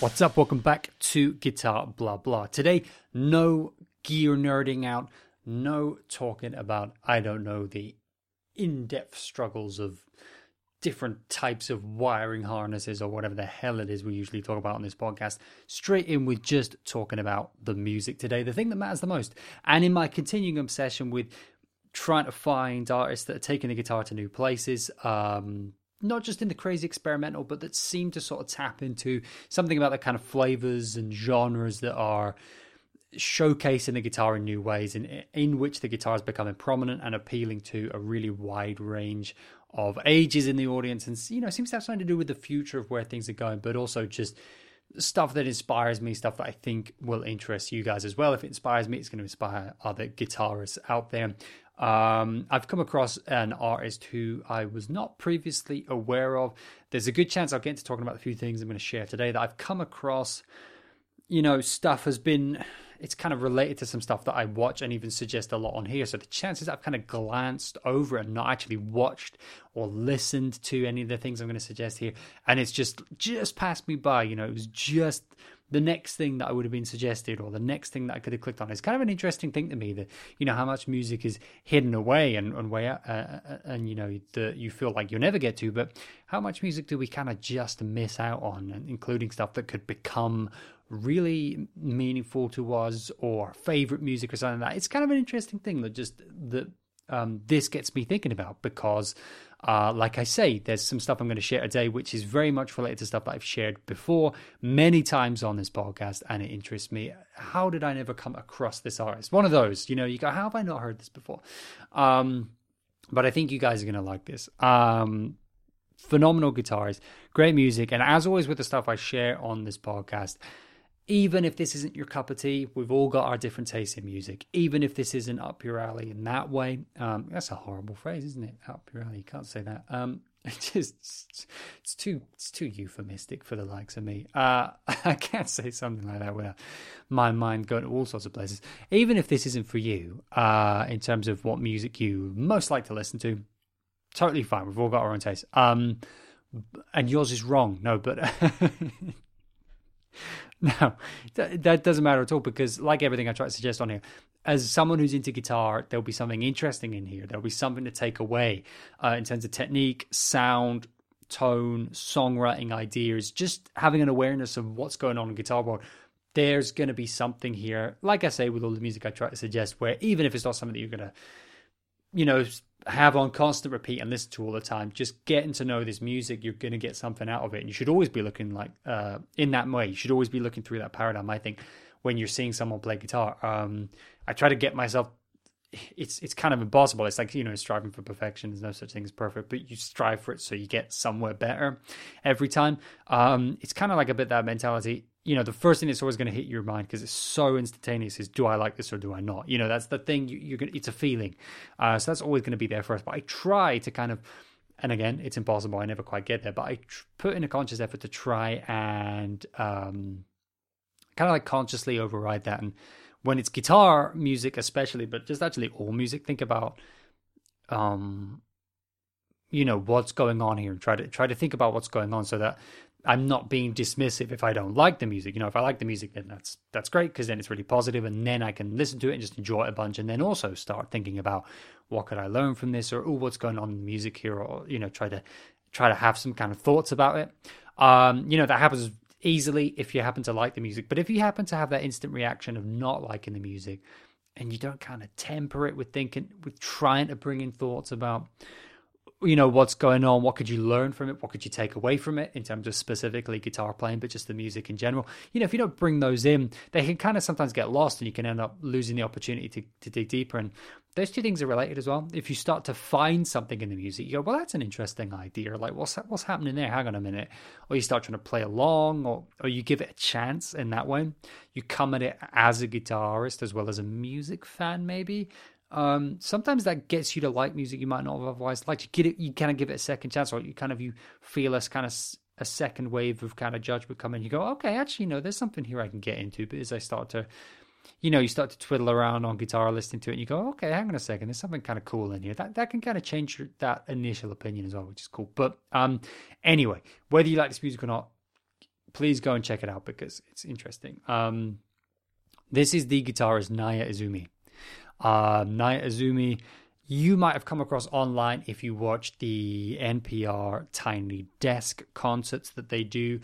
What's up? Welcome back to Guitar Blah Blah. Today, no gear nerding out, no talking about, I don't know, the in depth struggles of different types of wiring harnesses or whatever the hell it is we usually talk about on this podcast. Straight in with just talking about the music today, the thing that matters the most. And in my continuing obsession with trying to find artists that are taking the guitar to new places, um, not just in the crazy experimental, but that seem to sort of tap into something about the kind of flavors and genres that are showcasing the guitar in new ways, in in which the guitar is becoming prominent and appealing to a really wide range of ages in the audience, and you know seems to have something to do with the future of where things are going, but also just stuff that inspires me, stuff that I think will interest you guys as well. If it inspires me, it's going to inspire other guitarists out there. Um, I've come across an artist who I was not previously aware of. There's a good chance I'll get into talking about a few things I'm going to share today that I've come across. You know, stuff has been, it's kind of related to some stuff that I watch and even suggest a lot on here. So the chances I've kind of glanced over and not actually watched or listened to any of the things I'm going to suggest here. And it's just, just passed me by. You know, it was just the next thing that I would have been suggested or the next thing that I could have clicked on. It's kind of an interesting thing to me that you know how much music is hidden away and and way uh, uh, and you know that you feel like you'll never get to, but how much music do we kind of just miss out on, including stuff that could become really meaningful to us or favorite music or something like that. It's kind of an interesting thing that just that um, this gets me thinking about because uh, like I say, there's some stuff I'm going to share today, which is very much related to stuff that I've shared before many times on this podcast, and it interests me. How did I never come across this artist? One of those, you know, you go, how have I not heard this before? Um, but I think you guys are going to like this. Um, phenomenal guitars, great music, and as always with the stuff I share on this podcast, even if this isn't your cup of tea, we've all got our different tastes in music. Even if this isn't up your alley in that way, um, that's a horrible phrase, isn't it? Up your alley, you can't say that. Um, it's just it's too it's too euphemistic for the likes of me. Uh, I can't say something like that without my mind going to all sorts of places. Even if this isn't for you, uh, in terms of what music you most like to listen to, totally fine. We've all got our own taste. Um, and yours is wrong. No, but No, that doesn't matter at all because, like everything I try to suggest on here, as someone who's into guitar, there'll be something interesting in here. There'll be something to take away uh, in terms of technique, sound, tone, songwriting ideas, just having an awareness of what's going on in guitar world. There's going to be something here, like I say with all the music I try to suggest, where even if it's not something that you're going to, you know, have on constant repeat and listen to all the time. Just getting to know this music, you're going to get something out of it. And you should always be looking like uh, in that way. You should always be looking through that paradigm. I think when you're seeing someone play guitar, um, I try to get myself. It's it's kind of impossible. It's like you know striving for perfection. There's no such thing as perfect, but you strive for it so you get somewhere better every time. Um, it's kind of like a bit that mentality you know the first thing that's always going to hit your mind because it's so instantaneous is do i like this or do i not? You know that's the thing you, are gonna it's a feeling. Uh, so that's always going to be there first but i try to kind of and again it's impossible i never quite get there but i tr- put in a conscious effort to try and um, kind of like consciously override that. And when it's guitar music especially but just actually all music think about um you know what's going on here and try to try to think about what's going on so that I'm not being dismissive if I don't like the music. You know, if I like the music, then that's that's great because then it's really positive, and then I can listen to it and just enjoy it a bunch, and then also start thinking about what could I learn from this, or oh, what's going on in the music here, or you know, try to try to have some kind of thoughts about it. Um, you know, that happens easily if you happen to like the music, but if you happen to have that instant reaction of not liking the music, and you don't kind of temper it with thinking, with trying to bring in thoughts about you know what's going on what could you learn from it what could you take away from it in terms of specifically guitar playing but just the music in general. You know if you don't bring those in they can kind of sometimes get lost and you can end up losing the opportunity to, to dig deeper. And those two things are related as well. If you start to find something in the music you go well that's an interesting idea. Like what's what's happening there? Hang on a minute. Or you start trying to play along or or you give it a chance in that way. You come at it as a guitarist as well as a music fan maybe um, sometimes that gets you to like music you might not have otherwise liked. You get it, you kind of give it a second chance, or you kind of you feel a kind of a second wave of kind of judgment coming. You go, okay, actually, no, there's something here I can get into. But as I start to, you know, you start to twiddle around on guitar, listening to it, and you go, okay, hang on a second, there's something kind of cool in here. That that can kind of change that initial opinion as well, which is cool. But um, anyway, whether you like this music or not, please go and check it out because it's interesting. Um, this is the guitarist Naia Izumi. Uh, Naia Izumi, you might have come across online if you watch the NPR Tiny Desk concerts that they do,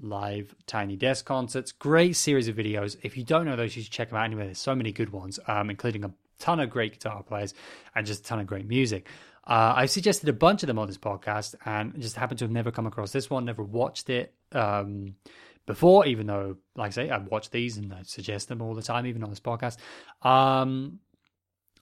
live Tiny Desk concerts. Great series of videos. If you don't know those, you should check them out anyway. There's so many good ones, um, including a ton of great guitar players and just a ton of great music. Uh, I suggested a bunch of them on this podcast and just happened to have never come across this one, never watched it um, before, even though, like I say, I watch these and I suggest them all the time, even on this podcast. Um,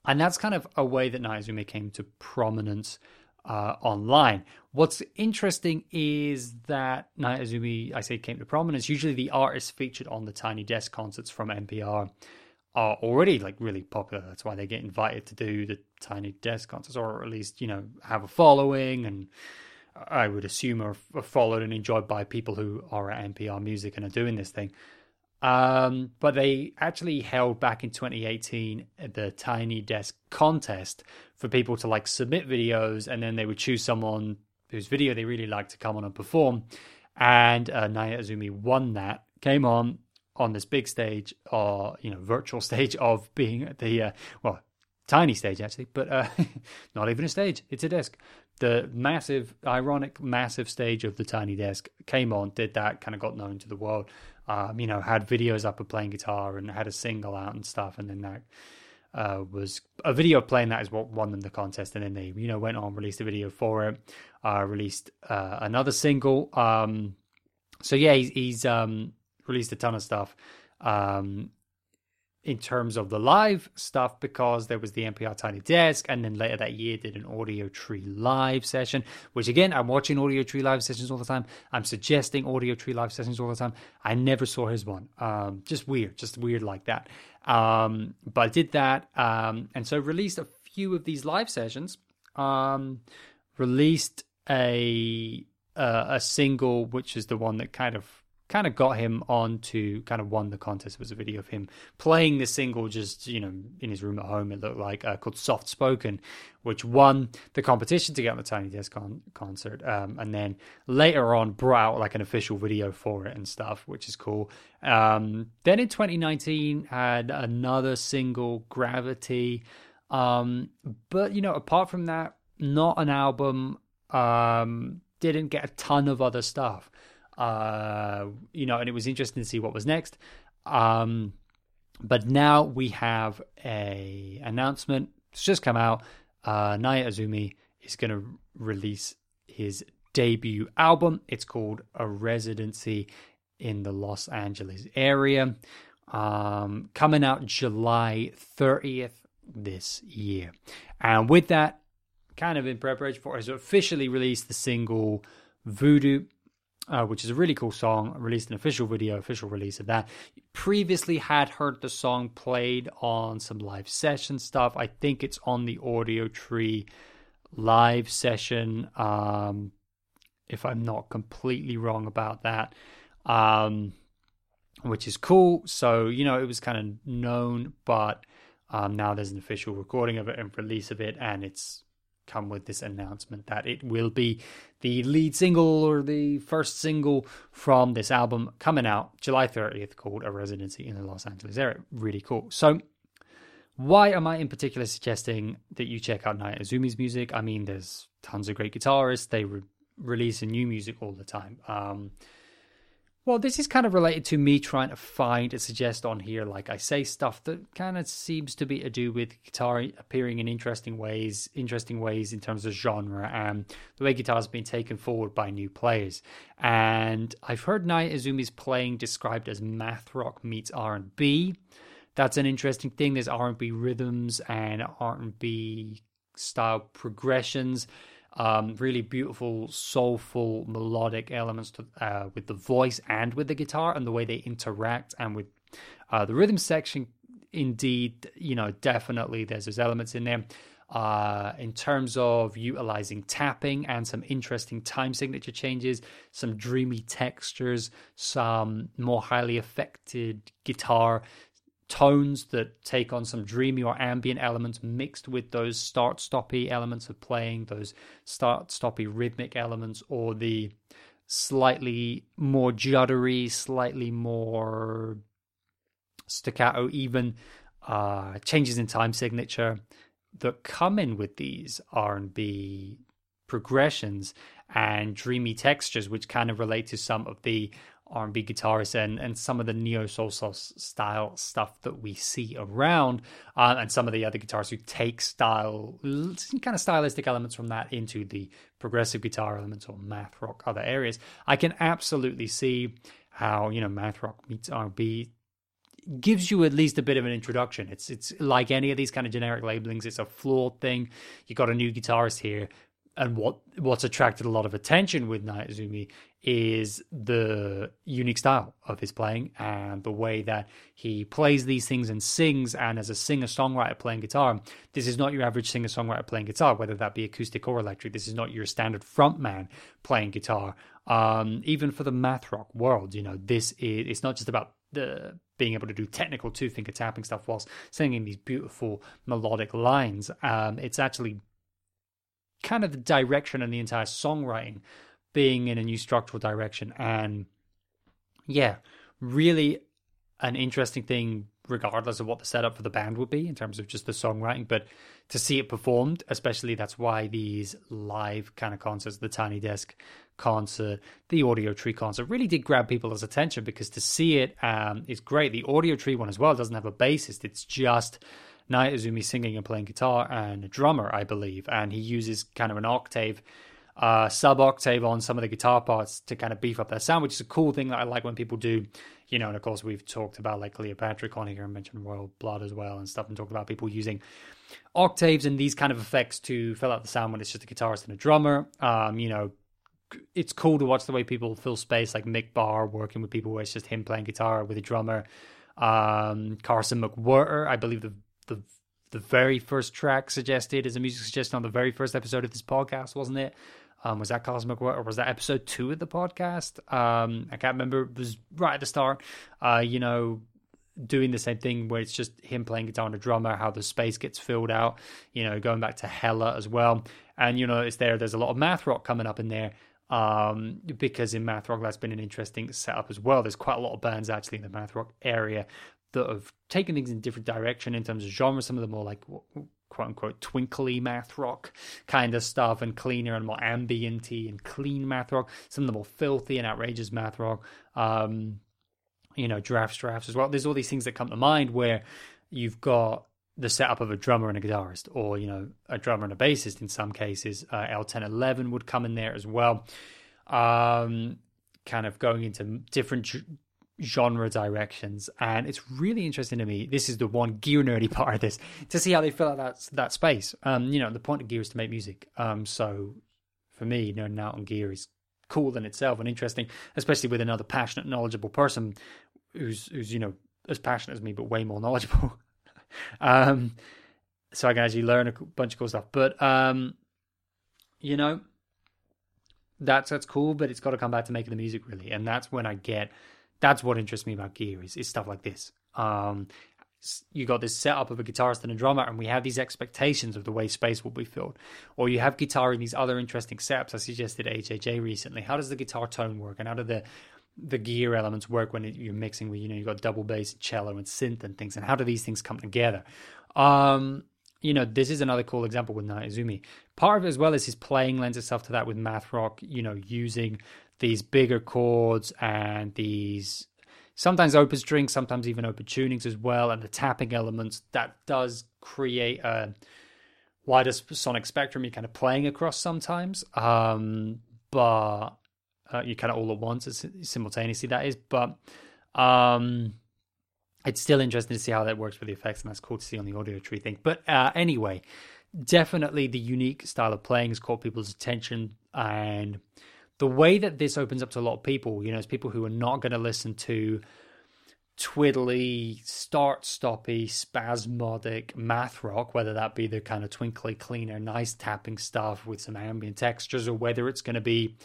and that's kind of a way that Naia came to prominence uh, online. What's interesting is that Naia I say, came to prominence. Usually, the artists featured on the Tiny Desk concerts from NPR are already like really popular. That's why they get invited to do the Tiny Desk concerts, or at least you know have a following, and I would assume are, are followed and enjoyed by people who are at NPR Music and are doing this thing. Um, but they actually held back in 2018 the Tiny Desk contest for people to like submit videos, and then they would choose someone whose video they really liked to come on and perform. And uh, Naia Izumi won that, came on on this big stage, or you know, virtual stage of being at the uh, well, tiny stage actually, but uh, not even a stage. It's a desk. The massive, ironic, massive stage of the tiny desk came on, did that, kind of got known to the world. Um, you know, had videos up of playing guitar and had a single out and stuff, and then that uh, was a video playing that is what won them the contest, and then they you know went on released a video for it, uh, released uh, another single. Um, so yeah, he's, he's um, released a ton of stuff. Um, in terms of the live stuff because there was the NPR Tiny Desk, and then later that year did an Audiotree live session. Which again, I'm watching Audiotree live sessions all the time. I'm suggesting Audiotree live sessions all the time. I never saw his one. Um, just weird, just weird like that. Um, but I did that, um, and so released a few of these live sessions. Um, released a uh, a single, which is the one that kind of kind of got him on to kind of won the contest. It was a video of him playing the single just, you know, in his room at home, it looked like, uh, called Soft Spoken, which won the competition to get on the Tiny Desk con- concert. Um, and then later on brought out like an official video for it and stuff, which is cool. Um, then in 2019 had another single, Gravity. Um, but, you know, apart from that, not an album, um, didn't get a ton of other stuff. Uh, you know, and it was interesting to see what was next. Um, but now we have a announcement. It's just come out. Uh, Naia Izumi is going to release his debut album. It's called A Residency in the Los Angeles area. Um, coming out July 30th this year. And with that, kind of in preparation for, has officially released the single Voodoo uh, which is a really cool song. released an official video, official release of that. Previously had heard the song played on some live session stuff. I think it's on the Audiotree live session. Um, if I'm not completely wrong about that, um, which is cool. So you know, it was kind of known, but um, now there's an official recording of it and release of it, and it's come with this announcement that it will be the lead single or the first single from this album coming out July 30th called A Residency in the Los Angeles area. Really cool. So, why am I in particular suggesting that you check out Naia Izumi's music? I mean, there's tons of great guitarists. They re- release new music all the time. Um, well, this is kind of related to me trying to find and suggest on here, like I say, stuff that kind of seems to be to do with guitar appearing in interesting ways, interesting ways in terms of genre and the way guitar has been taken forward by new players. And I've heard Naia Izumi's playing described as math rock meets R and B. That's an interesting thing. There's R and B rhythms and R and B style progressions um, really beautiful, soulful, melodic elements to, uh, with the voice and with the guitar and the way they interact and with uh, the rhythm section. Indeed, you know, definitely there's those elements in there. Uh, in terms of utilizing tapping and some interesting time signature changes, some dreamy textures, some more highly affected guitar tones that take on some dreamy or ambient elements mixed with those start stoppy elements of playing, those start stoppy rhythmic elements, or the slightly more juddery, slightly more staccato, even uh, changes in time signature that come in with these R&B progressions and dreamy textures, which kind of relate to some of the R&B guitarists and, and some of the neo soul style stuff that we see around, uh, and some of the other guitarists who take style, kind of stylistic elements from that into the progressive guitar elements or math rock other areas. I can absolutely see how you know math rock meets R&B gives you at least a bit of an introduction. It's it's like any of these kind of generic labelings. It's a flawed thing. You got a new guitarist here and what what's attracted a lot of attention with Naia Izumi is the unique style of his playing and the way that he plays these things and sings. And as a singer songwriter playing guitar, this is not your average singer songwriter playing guitar, whether that be acoustic or electric. This is not your standard frontman playing guitar. Um, even for the math rock world, you know, this is it's not just about the being able to do technical two finger tapping stuff whilst singing these beautiful melodic lines. Um, it's actually kind of the direction and the entire songwriting being in a new structural direction. And yeah, really an interesting thing, regardless of what the setup for the band would be in terms of just the songwriting. But to see it performed, especially that's why these live kind of concerts, the Tiny Desk concert, the Audiotree concert, really did grab people's attention because to see it um, is great. The Audiotree one as well doesn't have a bassist, it's just Naia Izumi singing and playing guitar and a drummer, I believe, and he uses kind of an octave, uh, sub octave on some of the guitar parts to kind of beef up their sound, which is a cool thing that I like when people do. You know, and of course we've talked about like Cleopatrick on here and mentioned Royal Blood as well and stuff, and talked about people using octaves and these kind of effects to fill out the sound when it's just a guitarist and a drummer. Um, you know, it's cool to watch the way people fill space, like Mick Barr working with people where it's just him playing guitar with a drummer. Um, Carson McWhirter, I believe the the the very first track suggested as a music suggestion on the very first episode of this podcast, wasn't it? Um, was that Cosmic or was that episode two of the podcast? Um, I can't remember. It was right at the start. Uh, you know, doing the same thing where it's just him playing guitar and a drummer, how the space gets filled out. You know, going back to Hella as well, and you know, it's there. There's a lot of math rock coming up in there. Um, because in math rock that's been an interesting setup as well. There's quite a lot of bands actually in the math rock area that have taken things in different direction in terms of genre. Some of them more like quote unquote twinkly math rock kind of stuff and cleaner and more ambienty and clean math rock. Some of the more filthy and outrageous math rock. Um, you know, drafts, drafts as well. There's all these things that come to mind where you've got the setup of a drummer and a guitarist, or you know, a drummer and a bassist. In some cases, uh, L1011 would come in there as well. Um, kind of going into different genre directions and it's really interesting to me. This is the one gear nerdy part of this to see how they fill out that that space. Um you know the point of gear is to make music. Um so for me nerding out on gear is cool in itself and interesting especially with another passionate knowledgeable person who's who's you know as passionate as me but way more knowledgeable. Um so i can actually learn a bunch of cool stuff. But um you know that's that's cool but it's got to come back to making the music really. And that's when i get that's what interests me about gear is, is stuff like this. Um, you got this setup of a guitarist and a drummer, and we have these expectations of the way space will be filled. Or you have guitar in these other interesting setups. I suggested HHA recently. How does the guitar tone work, and how do the the gear elements work when you're mixing with you know you've got double bass, cello, and synth and things, and how do these things come together? Um, you know, this is another cool example with Naia Izumi. Part of it as well is his playing lends itself to that with math rock. You know, using these bigger chords and these sometimes open strings, sometimes even open tunings as well, and the tapping elements that does create a wider sonic spectrum you're kind of playing across sometimes. Um, but uh, you kind of all at once simultaneously that is, but um, it's still interesting to see how that works with the effects, and that's cool to see on the audio tree thing. But uh, anyway, definitely the unique style of playing has caught people's attention and the way that this opens up to a lot of people, you know, is people who are not going to listen to twiddly, start stoppy, spasmodic math rock, whether that be the kind of twinkly, cleaner, nice tapping stuff with some ambient textures, or whether it's going to be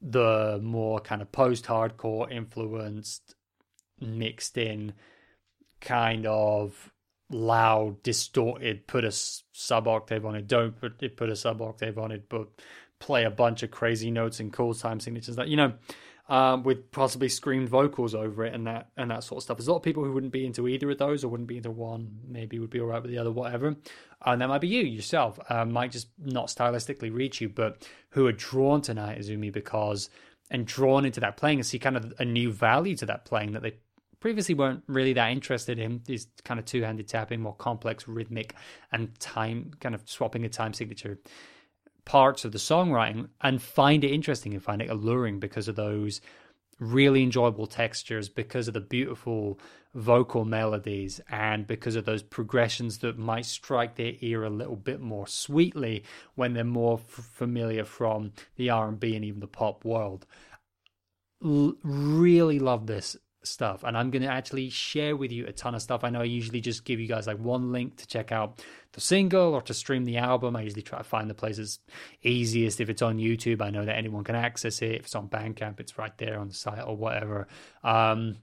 the more kind of post hardcore influenced, mixed in kind of loud, distorted, put a sub octave on it, don't put, put a sub octave on it, but play a bunch of crazy notes and cool time signatures that you know um, with possibly screamed vocals over it and that and that sort of stuff. There's a lot of people who wouldn't be into either of those or wouldn't be into one. Maybe would be all right with the other, whatever. And that might be you yourself. Um, might just not stylistically reach you, but who are drawn to Naia Izumi because and drawn into that playing and see kind of a new value to that playing that they previously weren't really that interested in these kind of two-handed tapping, more complex rhythmic and time kind of swapping a time signature parts of the songwriting and find it interesting and find it alluring because of those really enjoyable textures, because of the beautiful vocal melodies, and because of those progressions that might strike their ear a little bit more sweetly when they're more f- familiar from the R&B and even the pop world. L- really love this stuff and i'm going to actually share with you a ton of stuff. I know i usually just give you guys like one link to check out the single or to stream the album. I usually try to find the places easiest. If it's on youtube i know that anyone can access it. If it's on bandcamp it's right there on the site or whatever. Um,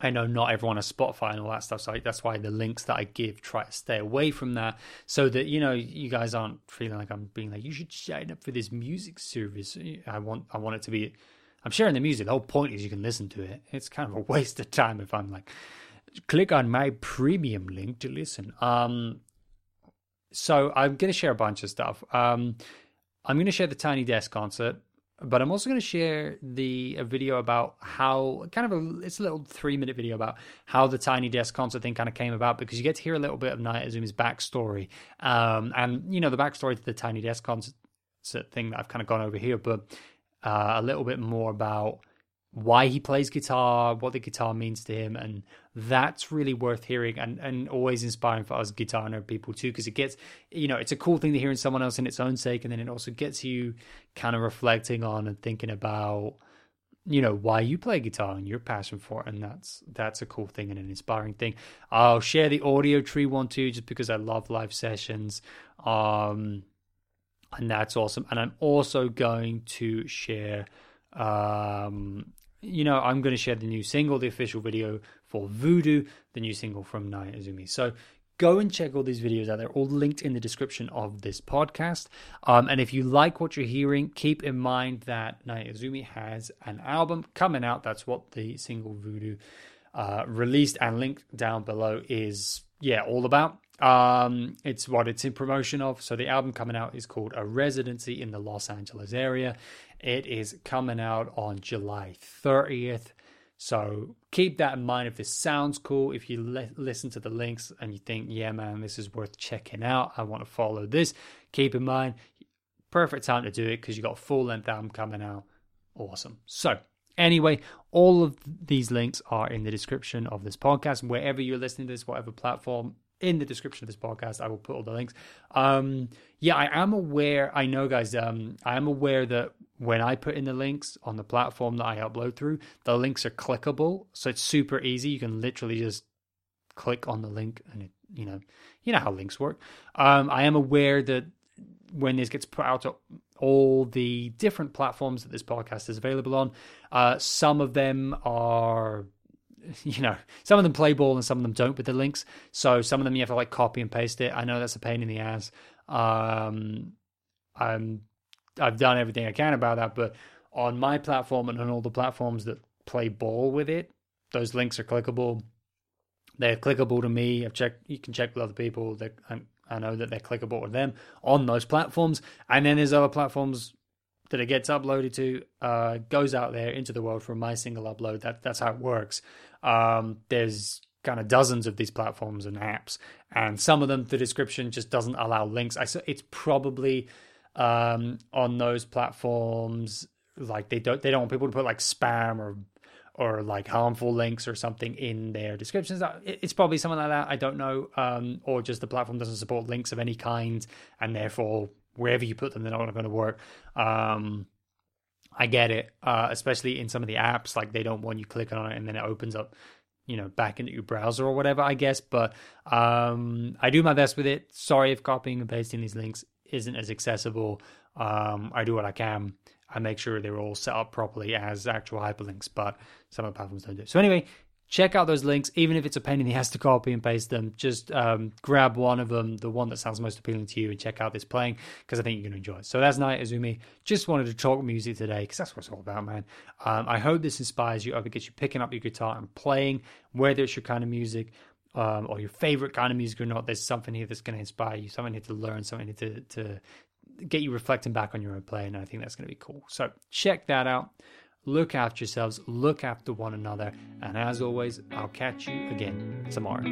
I know not everyone has Spotify and all that stuff, so that's why the links that I give try to stay away from that, so that you know you guys aren't feeling like I'm being like you should sign up for this music service. I want I want it to be I'm sharing the music. The whole point is you can listen to it. It's kind of a waste of time if I'm like, click on my premium link to listen. Um, so I'm going to share a bunch of stuff. Um, I'm going to share the Tiny Desk concert, but I'm also going to share the a video about how kind of a it's a little three minute video about how the Tiny Desk concert thing kind of came about because you get to hear a little bit of Naia Izumi's backstory, um, and you know the backstory to the Tiny Desk concert thing that I've kind of gone over here, but uh, a little bit more about why he plays guitar, what the guitar means to him, and that's really worth hearing and, and always inspiring for us guitar nerd people too, because it gets, you know, it's a cool thing to hear in someone else in its own sake, and then it also gets you kind of reflecting on and thinking about, you know, why you play guitar and your passion for it, and that's that's a cool thing and an inspiring thing. I'll share the audio tree one too, just because I love live sessions. Um, and that's awesome. And I'm also going to share, um, you know, I'm going to share the new single, the official video for Voodoo, the new single from Naia Izumi. So go and check all these videos out. They're all linked in the description of this podcast. Um, and if you like what you're hearing, keep in mind that Naia Izumi has an album coming out. That's what the single Voodoo uh, released and linked down below is, yeah, all about. Um, it's what it's in promotion of. So the album coming out is called A Residency in the Los Angeles Area. It is coming out on July 30th. So keep that in mind if this sounds cool. If you le- listen to the links and you think, yeah, man, this is worth checking out, I want to follow this, keep in mind, perfect time to do it because you got a full length album coming out. Awesome. So, anyway, all of these links are in the description of this podcast. Wherever you're listening to this, whatever platform, in the description of this podcast. I will put all the links. Um, yeah, I am aware. I know, guys. Um, I am aware that when I put in the links on the platform that I upload through, the links are clickable, so it's super easy. You can literally just click on the link, and it, you know, you know how links work. Um, I am aware that when this gets put out to all the different platforms that this podcast is available on, uh, some of them are you know, some of them play ball and some of them don't with the links. So some of them you have to like copy and paste it. I know that's a pain in the ass. Um, I'm, I've done everything I can about that, but on my platform and on all the platforms that play ball with it, those links are clickable. They're clickable to me. I've checked. You can check with other people. That I know that they're clickable with them on those platforms. And then there's other platforms that it gets uploaded to uh, goes out there into the world from my single upload. That that's how it works. Um, there's kind of dozens of these platforms and apps, and some of them the description just doesn't allow links. I so it's probably um, on those platforms like they don't they don't want people to put like spam or or like harmful links or something in their descriptions. It's probably something like that. I don't know, um, or just the platform doesn't support links of any kind, and therefore wherever you put them, they're not going to work. Um, I get it, uh, especially in some of the apps, like they don't want you clicking on it and then it opens up, you know, back into your browser or whatever, I guess. But um, I do my best with it. Sorry if copying and pasting these links isn't as accessible. Um, I do what I can. I make sure they're all set up properly as actual hyperlinks, but some of the platforms don't do. So anyway, check out those links, even if it's a pain in the ass to copy and paste them. Just um, grab one of them, the one that sounds most appealing to you, and check out this playing because I think you're going to enjoy it. So that's Naia Izumi. Just wanted to talk music today because that's what it's all about, man. Um, I hope this inspires you, I hope it gets you picking up your guitar and playing, whether it's your kind of music. Um, or your favorite kind of music or not, there's something here that's going to inspire you, something here to learn, something here to, to get you reflecting back on your own play. And I think that's going to be cool. So check that out. Look after yourselves, look after one another, and as always, I'll catch you again tomorrow.